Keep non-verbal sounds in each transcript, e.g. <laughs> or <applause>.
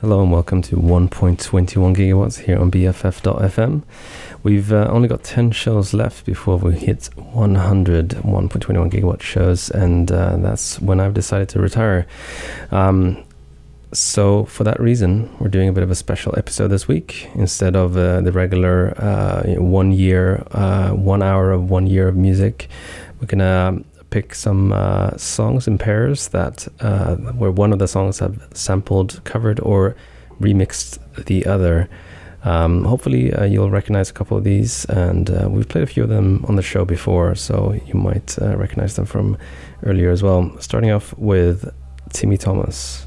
Hello and welcome to 1.21 gigawatts here on BFF.fm. We've uh, only got 10 shows left before we hit 100 1.21 gigawatt shows, and uh, that's when I've decided to retire. Um, so, for that reason, we're doing a bit of a special episode this week. Instead of uh, the regular uh, one year, uh, one hour of one year of music, we're to pick some uh, songs in pairs that uh, where one of the songs have sampled, covered, or remixed the other. Um, hopefully, uh, you'll recognize a couple of these, and uh, we've played a few of them on the show before, so you might uh, recognize them from earlier as well. Starting off with Timmy Thomas.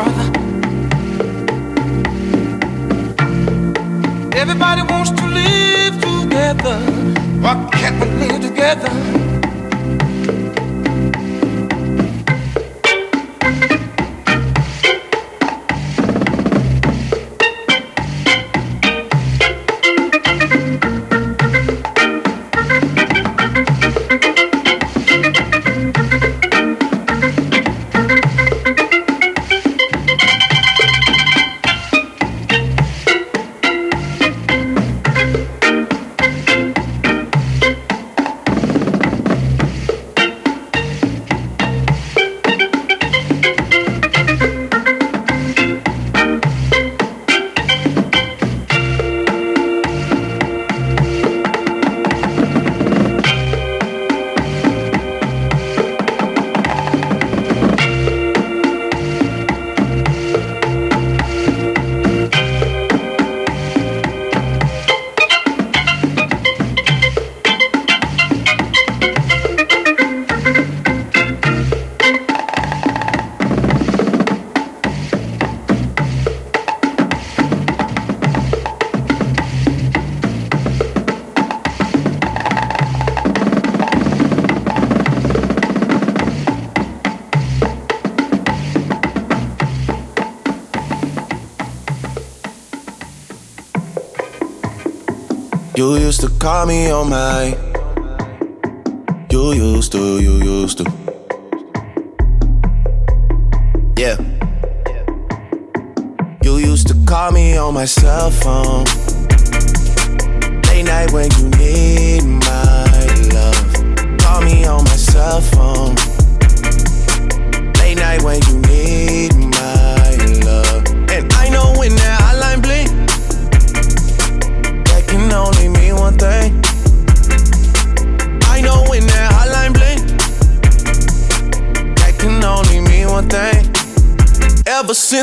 brother. Everybody wants to live together. Why can't we live together? Me on my. You used to, you used to. Yeah. You used to call me on my cell phone.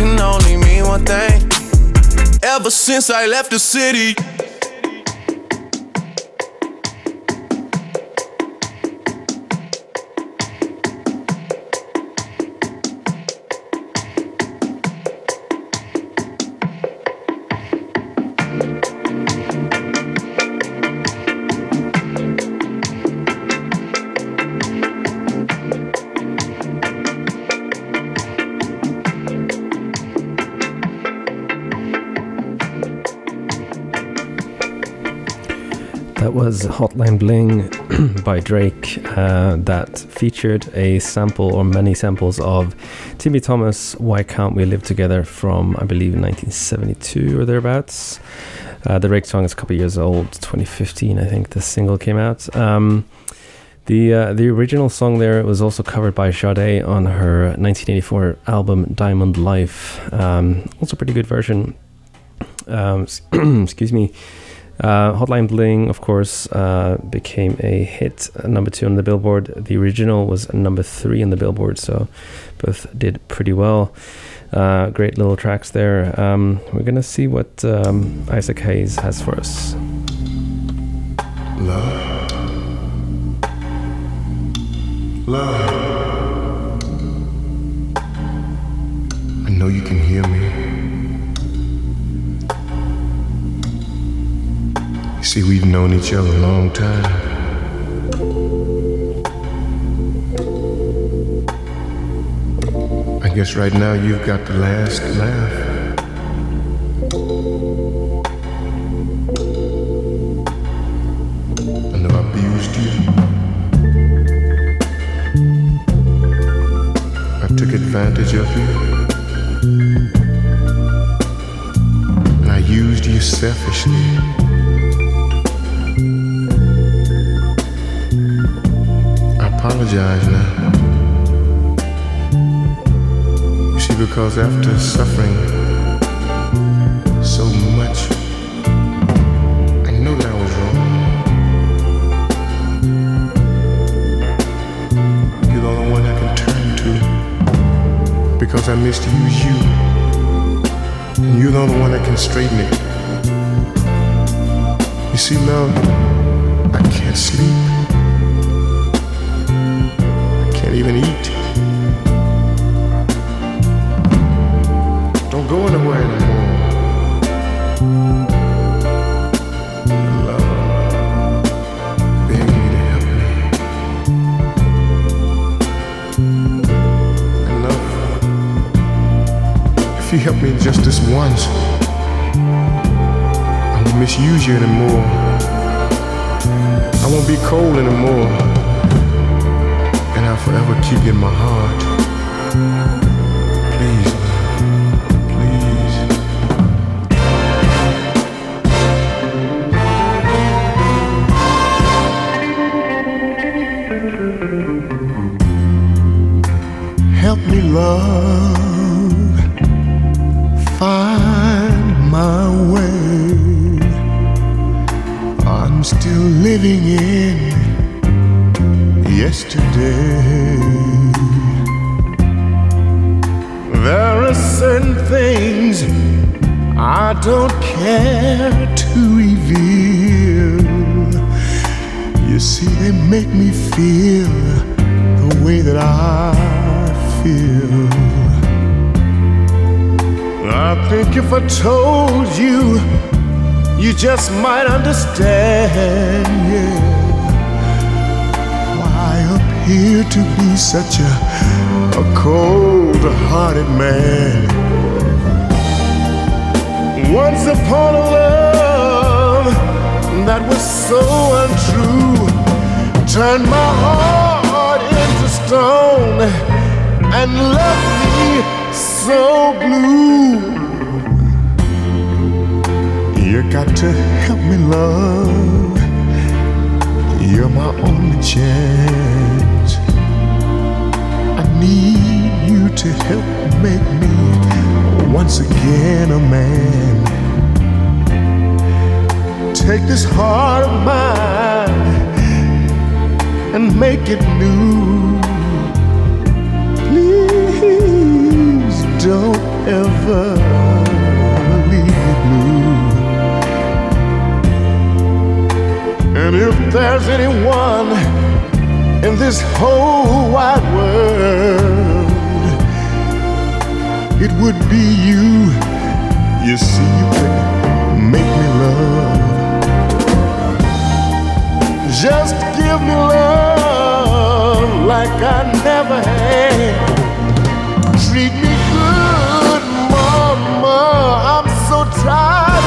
can only mean one thing. Ever since I left the city. That was Hotline Bling <clears throat> by Drake uh, that featured a sample or many samples of Timmy Thomas, Why Can't We Live Together from, I believe, 1972 or thereabouts. Uh, the Drake song is a couple years old, 2015, I think the single came out. Um, the uh, the original song there was also covered by Sade on her 1984 album Diamond Life. Um, also, pretty good version. Um, <clears throat> excuse me. Uh, Hotline Bling, of course, uh, became a hit, uh, number two on the Billboard. The original was number three on the Billboard, so both did pretty well. Uh, great little tracks there. Um, we're gonna see what um, Isaac Hayes has for us. Love. Love. I know you can hear me. See, we've known each other a long time. I guess right now you've got the last laugh. I abused you. I took advantage of you. And I used you selfishly. Apologize now. You see, because after suffering so much, I know that I was wrong. You're the only one I can turn to because I misused you. And you're the only one that can straighten it. You see, love, I can't sleep. Even eat. Don't go anywhere anymore. Love, help me. If you help me just this once, I won't misuse you anymore. I won't be cold anymore forever keep in my heart. Just might understand, yeah why I appear to be such a, a cold hearted man. Once upon a love that was so untrue turned my heart into stone and left me so blue. You got to help me love. You're my only chance I need you to help make me once again a man. Take this heart of mine and make it new. Please don't ever And if there's anyone in this whole wide world, it would be you. You see, you can make me love. Just give me love like I never had. Treat me good, mama. I'm so tired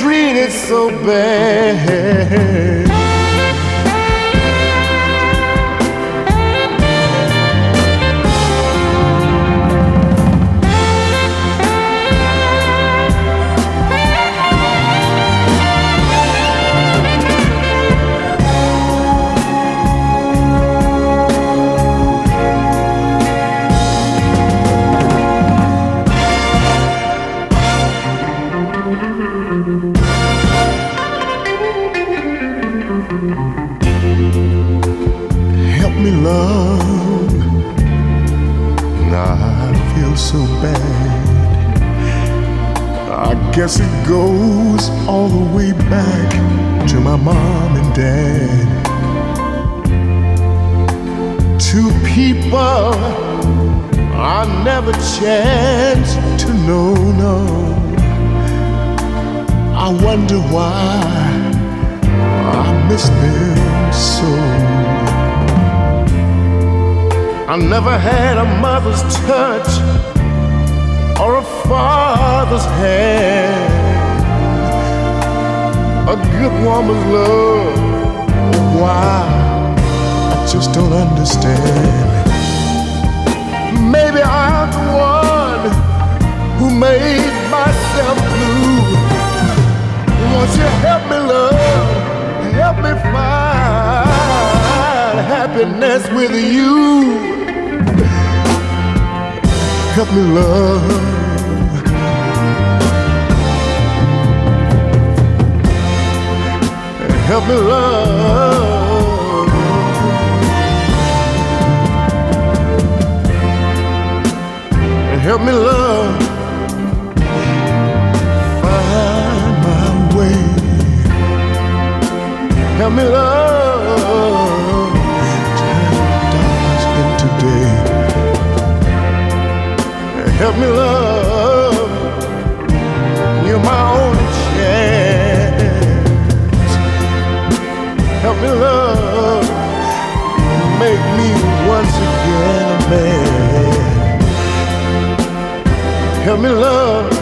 of so treated so bad. I guess it goes all the way back to my mom and dad. Two people I never chanced to know, no. I wonder why I miss them so. I never had a mother's touch or a father's hand. A good woman's love. Why? I just don't understand. Maybe I'm the one who made myself blue. Won't you help me, love? Help me find happiness with you. Help me, love. Help me, love. Help me, love. Find my way. Help me, love. Help me, love. You're my only chance. Help me, love. Make me once again a man. Help me, love.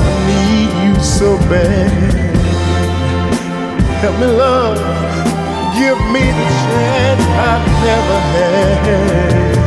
I need you so bad. Help me, love. Give me the chance I've never had.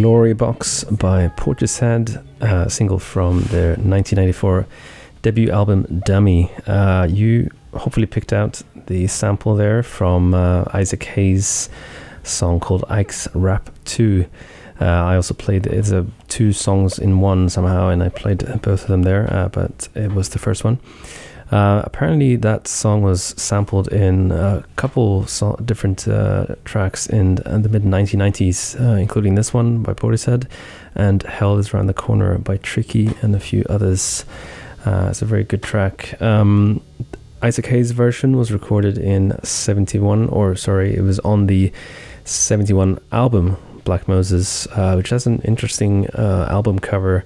Glory Box by Portishead, uh, single from their 1994 debut album Dummy. Uh, you hopefully picked out the sample there from uh, Isaac Hayes' song called Ike's Rap 2. Uh, I also played it's a two songs in one somehow, and I played both of them there, uh, but it was the first one. Uh, apparently, that song was sampled in a couple so- different uh, tracks in, in, the mid 1990s, uh, including this one by Portishead and Hell is Around the Corner by Tricky and a few others. Uh, it's a very good track. Um, Isaac Hayes' version was recorded in 71, or sorry, it was on the 71 album Black Moses, uh, which has an interesting album cover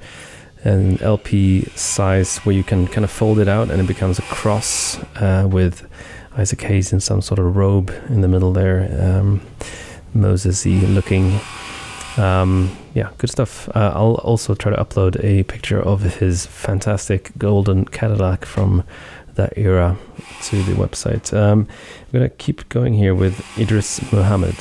an LP size where you can kind of fold it out and it becomes a cross uh, with Isaac Hayes in some sort of robe in the middle there, um, Moses-y looking. Um, yeah, good stuff. Uh, I'll also try to upload a picture of his fantastic golden Cadillac from that era to the website. Um, I'm going to keep going here with Idris Muhammad.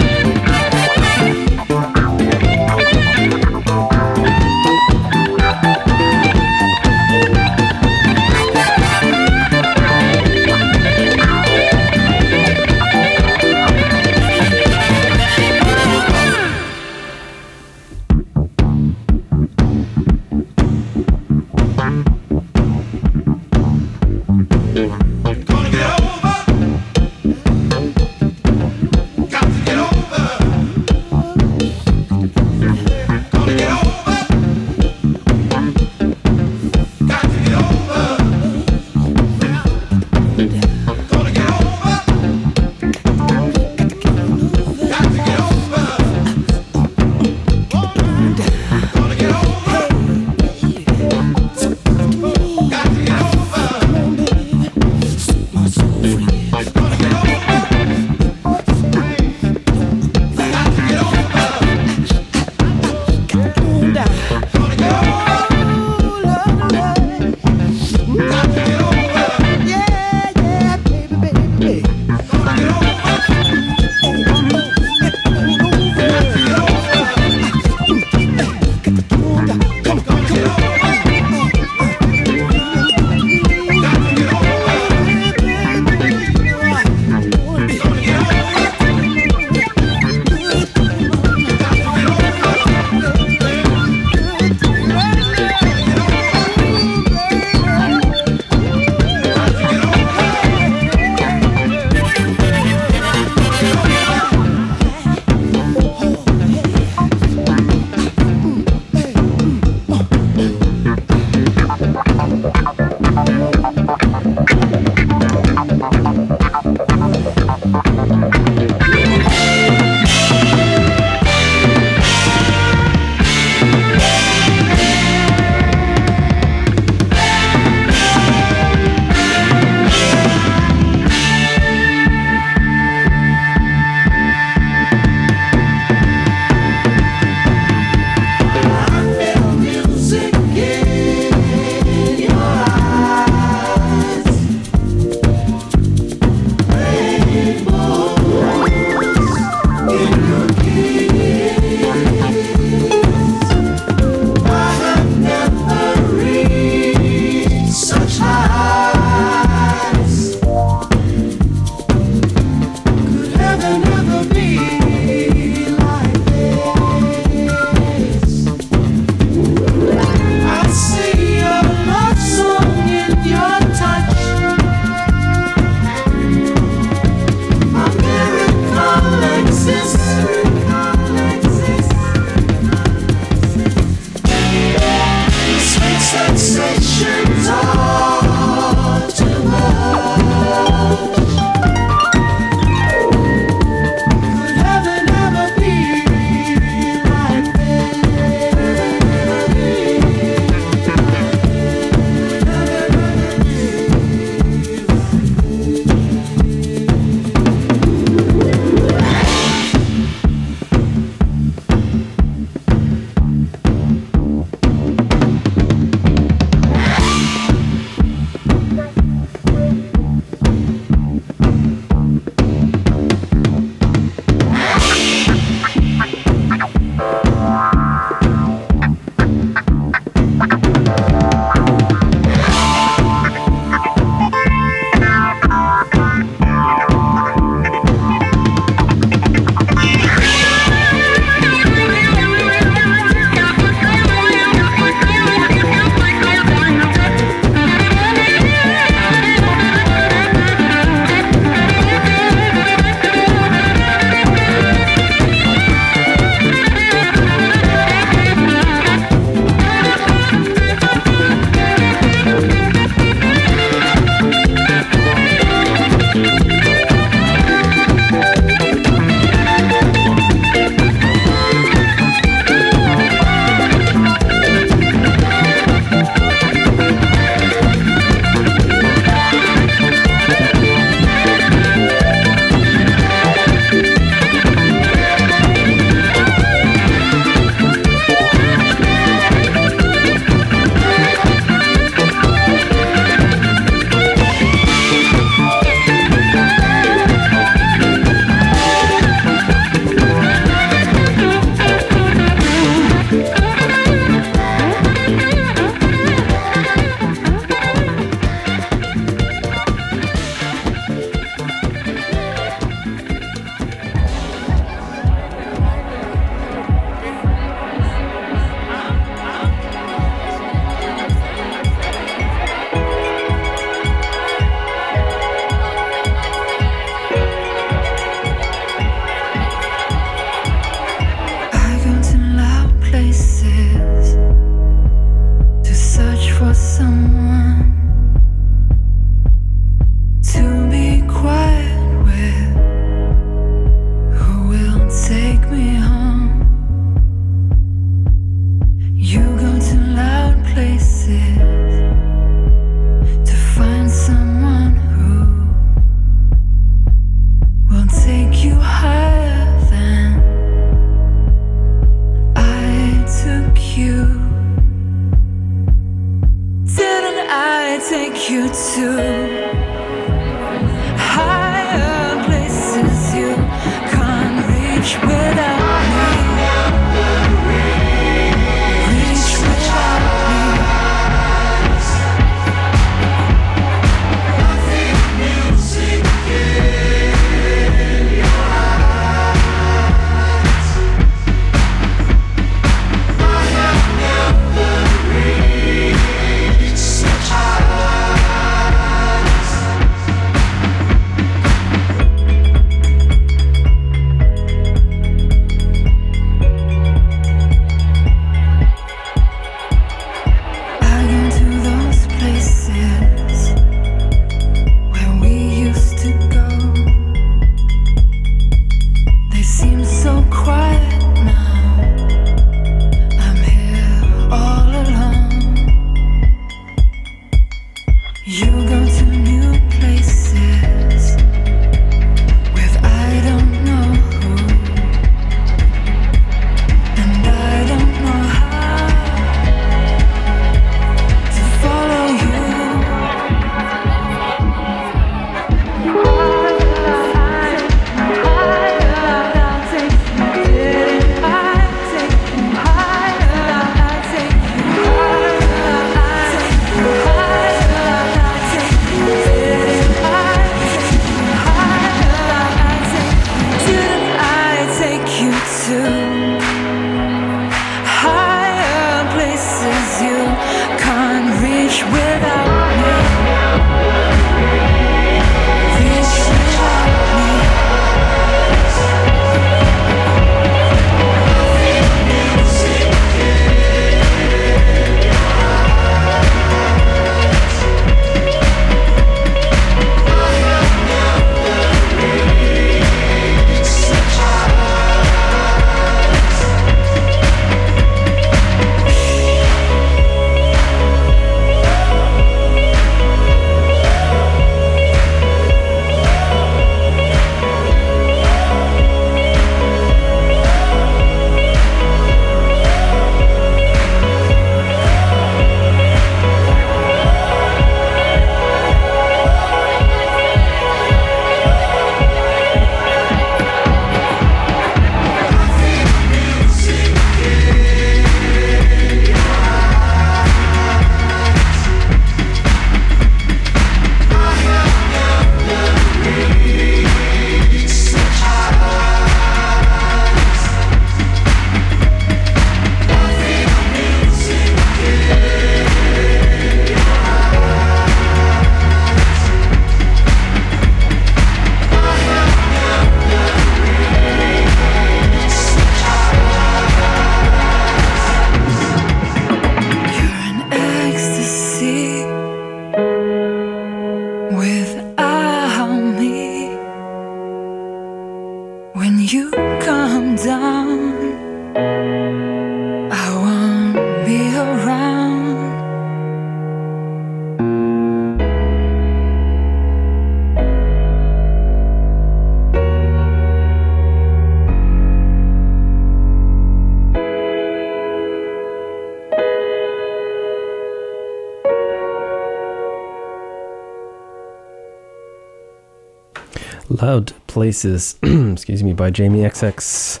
Places, <clears throat> excuse me, by Jamie XX.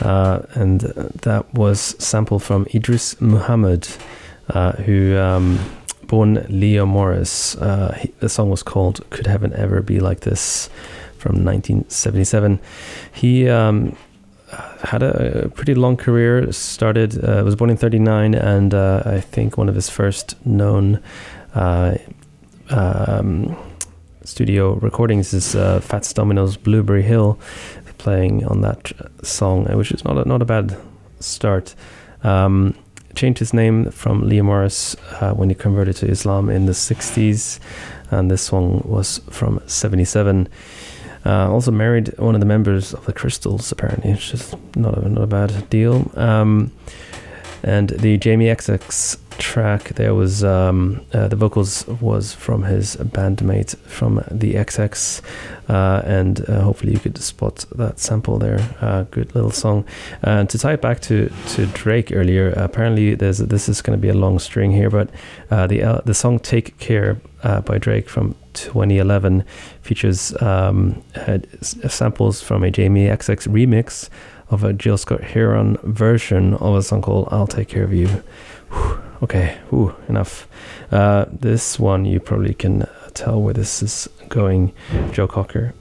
Uh, and that was sample from Idris Muhammad, uh, who um, born Leo Morris. Uh, he, the song was called "Could Heaven Ever Be Like This" from 1977. He um, had a, pretty long career. Started uh, was born in '39, and uh, I think one of his first known. Uh, um, studio recordings is uh, Fats Domino's Blueberry Hill, playing on that song, which is not a, not a bad start. Um, changed his name from Liam Morris uh, when he converted to Islam in the 60s, and this song was from 77. Uh, also married one of the members of the Crystals, apparently. It's just not a, not a bad deal. Um, and the Jamie XX track there was um, uh, the vocals was from his bandmate from the XX, uh, and uh, hopefully you could spot that sample there. Uh, good little song. And to tie it back to to Drake earlier, apparently there's this is going to be a long string here, but uh, the the song "Take Care" by Drake from 2011 features um, samples from a Jamie XX remix of a Jill Scott Heron version of a song called I'll Take Care of You. Whew, okay, Ooh, enough. Uh, this one you probably can tell where this is going. Joe Cocker.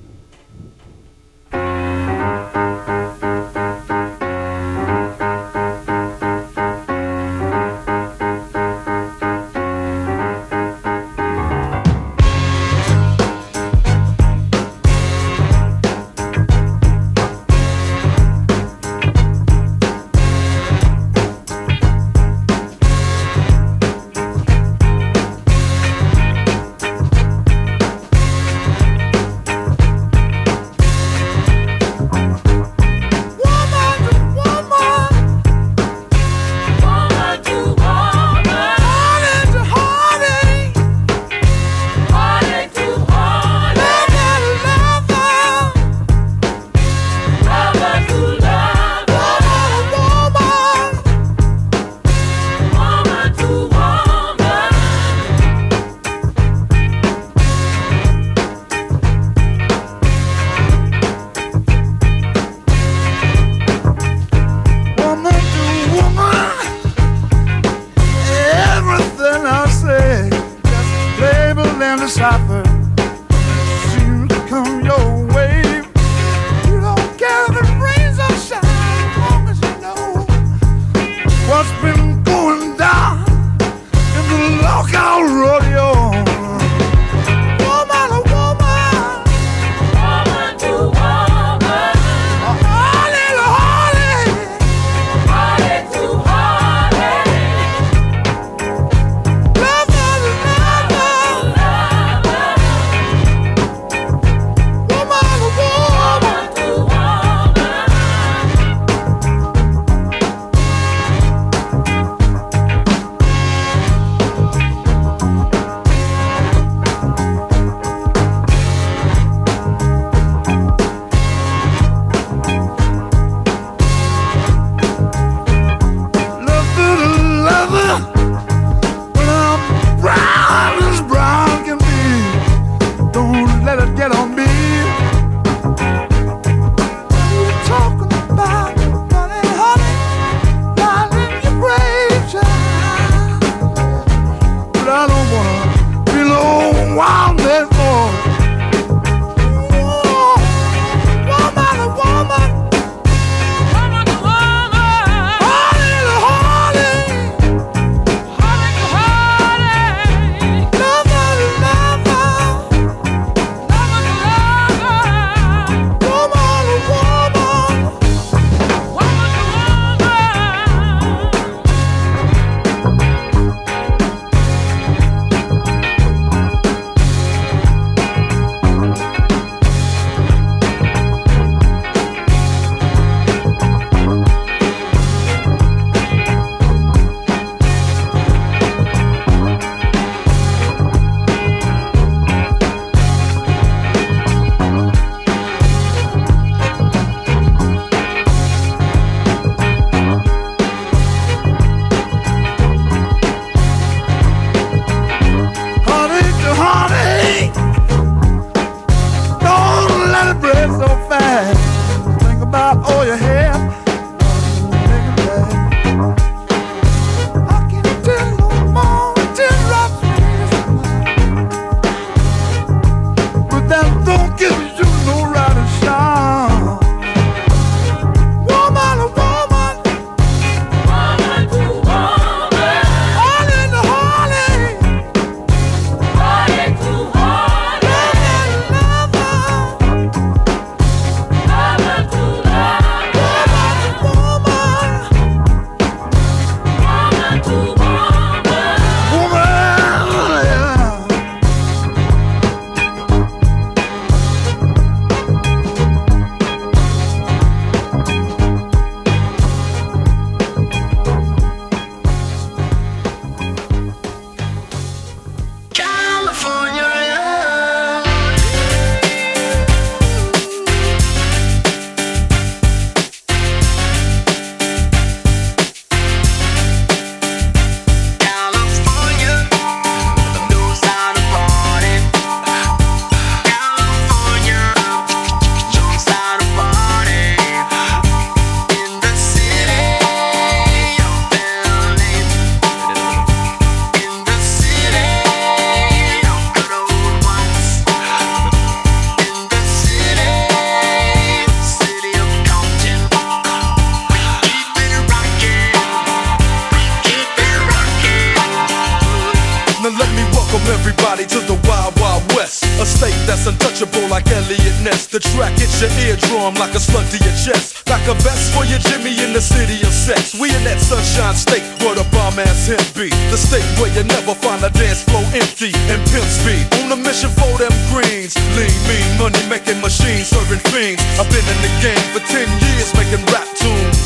machine serving fiends. I've been in the game for 10 years making rap tunes.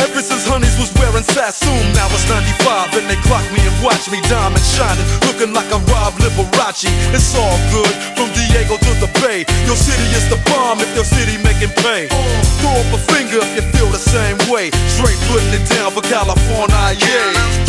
Ever since honeys was wearing Sassoon, now it's 95 and they clock me and watch me diamond shining, looking like I rob Liberace. It's all good from Diego to the Bay. Your city is the bomb if your city making pay. Throw up a finger if you feel the same way. Straight putting it down for California, yeah.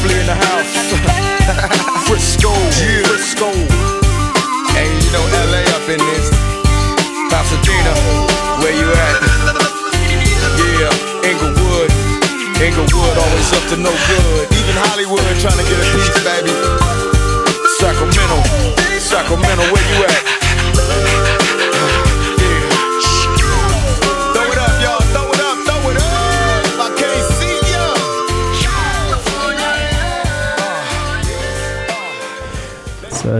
Swiftly in the house. <laughs> Frisco, yeah. Frisco. And you know LA up in this. Pasadena, where you at? Yeah, Inglewood. Inglewood always up to no good. Even Hollywood trying to get a piece back.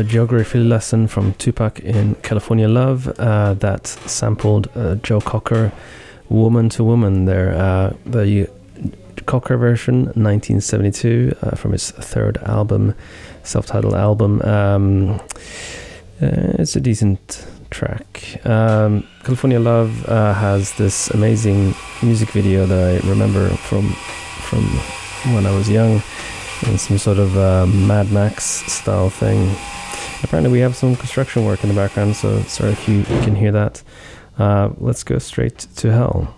a geography lesson from Tupac in California Love uh, that sampled uh, Joe Cocker, Woman to Woman, there. Uh, the Cocker version, 1972, uh, from his third album, self titled album. Um, uh, it's a decent track. Um, California Love uh, has this amazing music video that I remember from from when I was young in some sort of uh, Mad Max style thing. Apparently, we have some construction work in the background, so sorry if you can hear that. Uh, let's go straight to hell.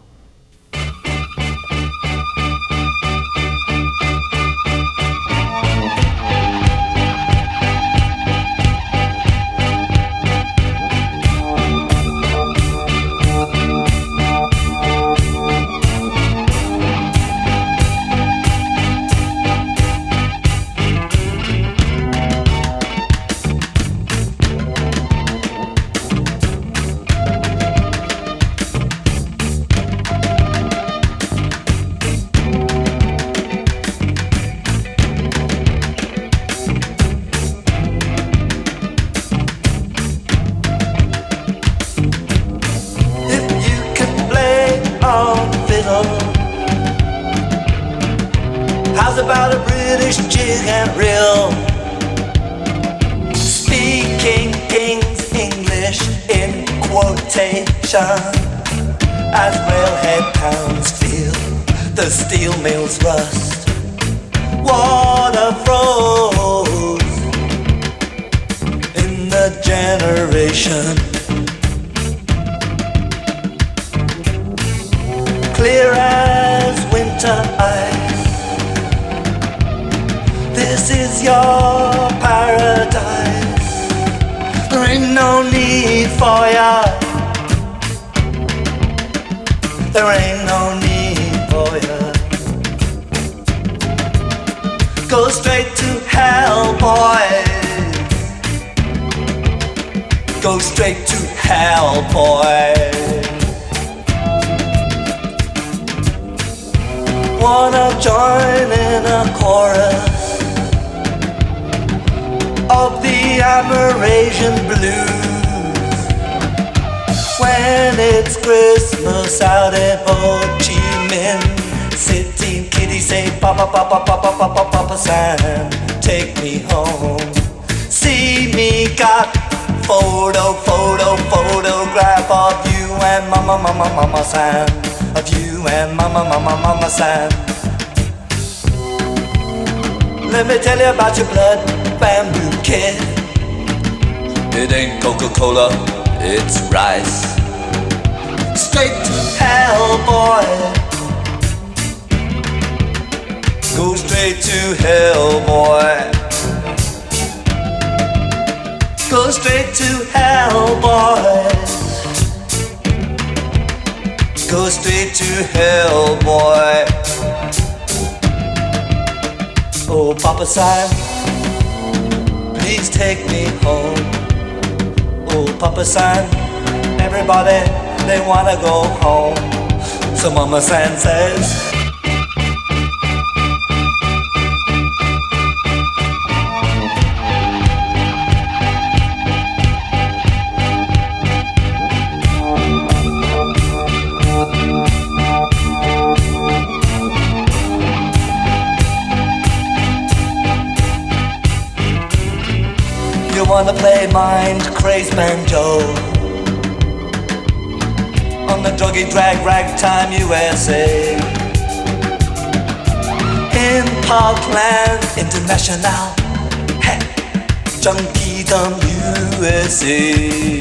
Quotation. As railhead towns feel the steel mills rust, water froze in the generation. Clear as winter ice. This is your paradise. There ain't no need for ya. There ain't no need for ya. Go straight to hell, boys. Go straight to hell, boys. Wanna join in a chorus of the Amerasian blues when it's Christmas out in Ho Chi Minh City. Kitty say, Papa, Papa, Papa, Papa, Papa Sam, take me home. See me got photo, photo, photograph of you and Mama, Mama, Mama Sam, of you and Mama, Mama, Mama Sam. Let me tell you about your blood bamboo kid. It ain't Coca Cola, it's rice. Straight to hell, boy. Go straight to hell, boy. Go straight to hell, boy. Go straight to hell, boy. Oh, Papa Sam, please take me home. Papa San, everybody, they wanna go home. So Mama San says, wanna play mind crazed banjo On the druggy drag ragtime USA In Parkland International. Hey, Junkie Dumb USA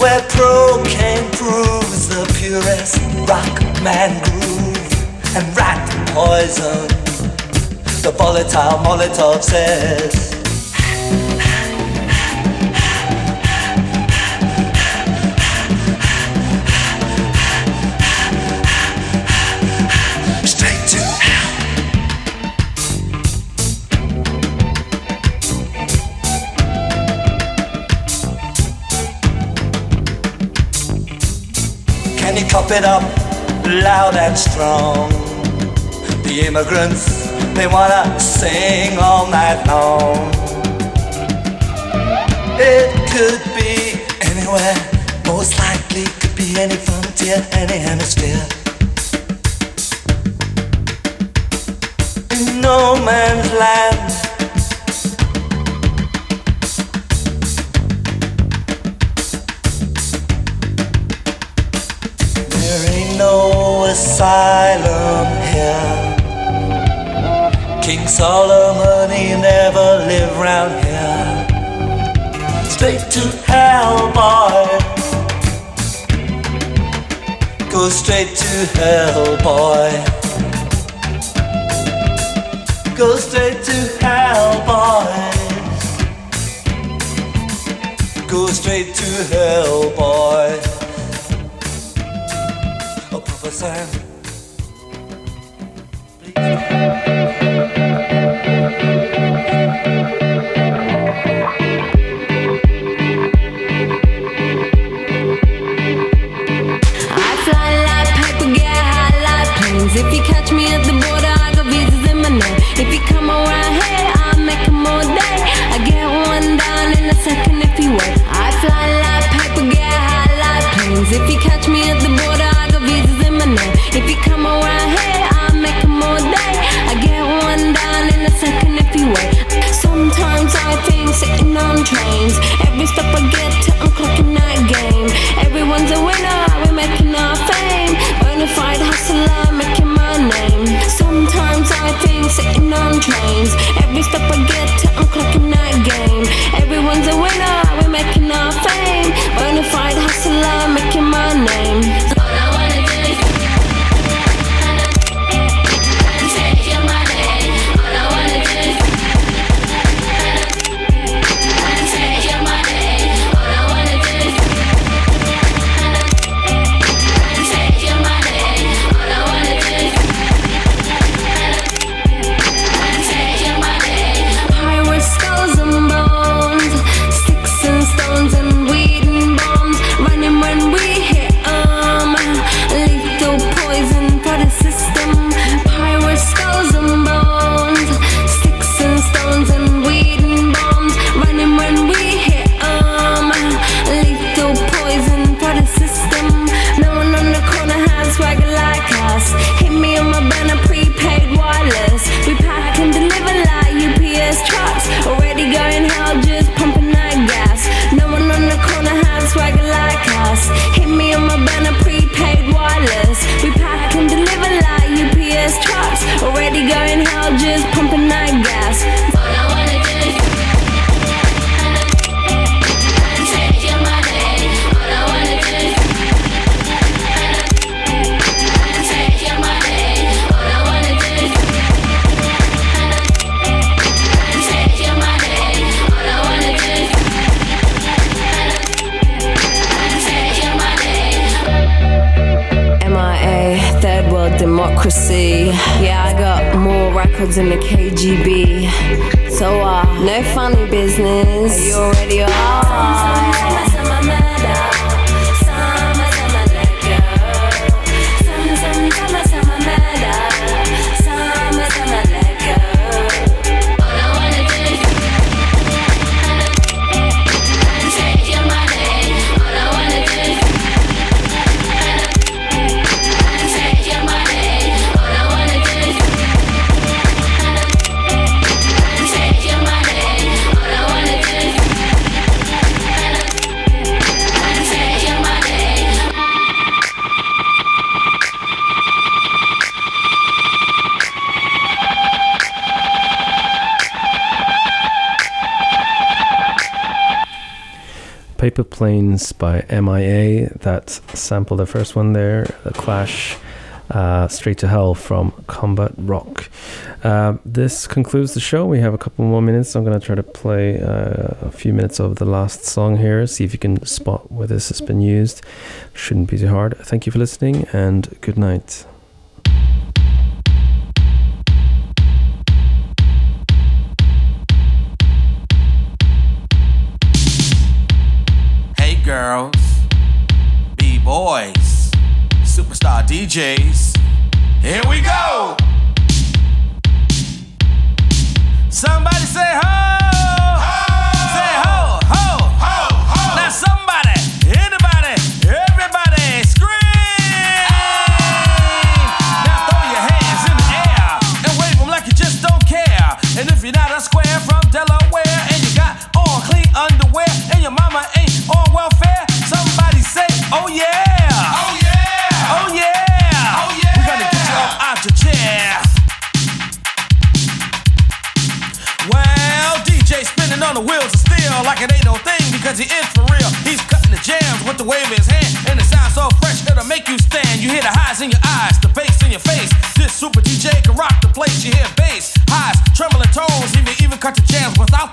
Where cocaine proves the purest rock man groove And rat poison the volatile Molotov says. Can you cop it up loud and strong? The immigrants they wanna sing all night long. It could be anywhere, most likely could be any frontier, any hemisphere. In no man's land. There ain't no asylum here. King Solomon, he never lived round here. Straight to hell, boy. Go straight to hell, boy. Go straight to hell, boys. Go straight to hell, boy. Oh, Professor. I trains. Planes by MIA. That sample, the first one there, The Clash, uh, Straight to Hell from Combat Rock. Uh, this concludes the show. We have a couple more minutes. I'm going to try to play uh, a few minutes of the last song here, see if you can spot where this has been used. Shouldn't be too hard. Thank you for listening and good night. Girls, B boys, superstar DJs. Here we go. Somebody say ho. Like it ain't no thing because he is for real. He's cutting the jams with the wave of his hand, and it sounds so fresh it'll make you stand. You hear the highs in your eyes, the bass in your face. This super DJ can rock the place. You hear bass, highs, trembling tones, even even cut the jams without